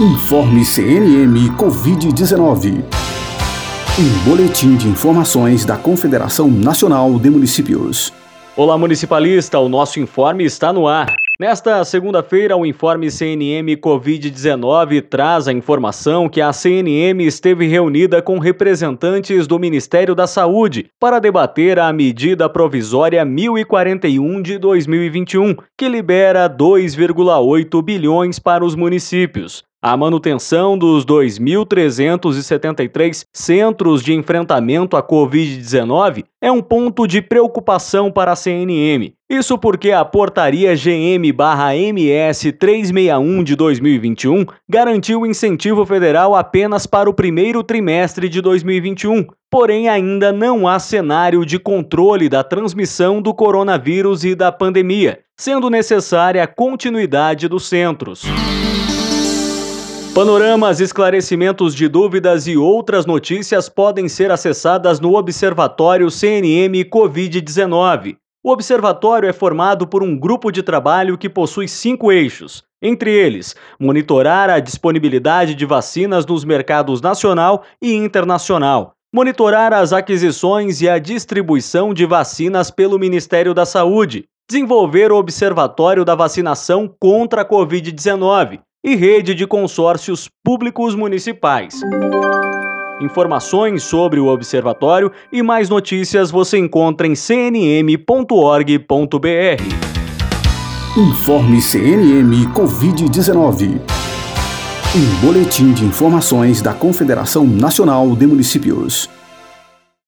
Informe CNM Covid-19. Um boletim de informações da Confederação Nacional de Municípios. Olá, municipalista, o nosso informe está no ar. Nesta segunda-feira, o informe CNM Covid-19 traz a informação que a CNM esteve reunida com representantes do Ministério da Saúde para debater a medida provisória 1041 de 2021, que libera 2,8 bilhões para os municípios. A manutenção dos 2.373 centros de enfrentamento à Covid-19 é um ponto de preocupação para a CNM. Isso porque a portaria GM/MS 361 de 2021 garantiu incentivo federal apenas para o primeiro trimestre de 2021. Porém, ainda não há cenário de controle da transmissão do coronavírus e da pandemia, sendo necessária a continuidade dos centros. Panoramas, esclarecimentos de dúvidas e outras notícias podem ser acessadas no Observatório CNM Covid-19. O observatório é formado por um grupo de trabalho que possui cinco eixos. Entre eles, monitorar a disponibilidade de vacinas nos mercados nacional e internacional, monitorar as aquisições e a distribuição de vacinas pelo Ministério da Saúde, desenvolver o Observatório da Vacinação contra a Covid-19 e rede de consórcios públicos municipais. Informações sobre o observatório e mais notícias você encontra em cnm.org.br. Informe CNM Covid-19. Um boletim de informações da Confederação Nacional de Municípios.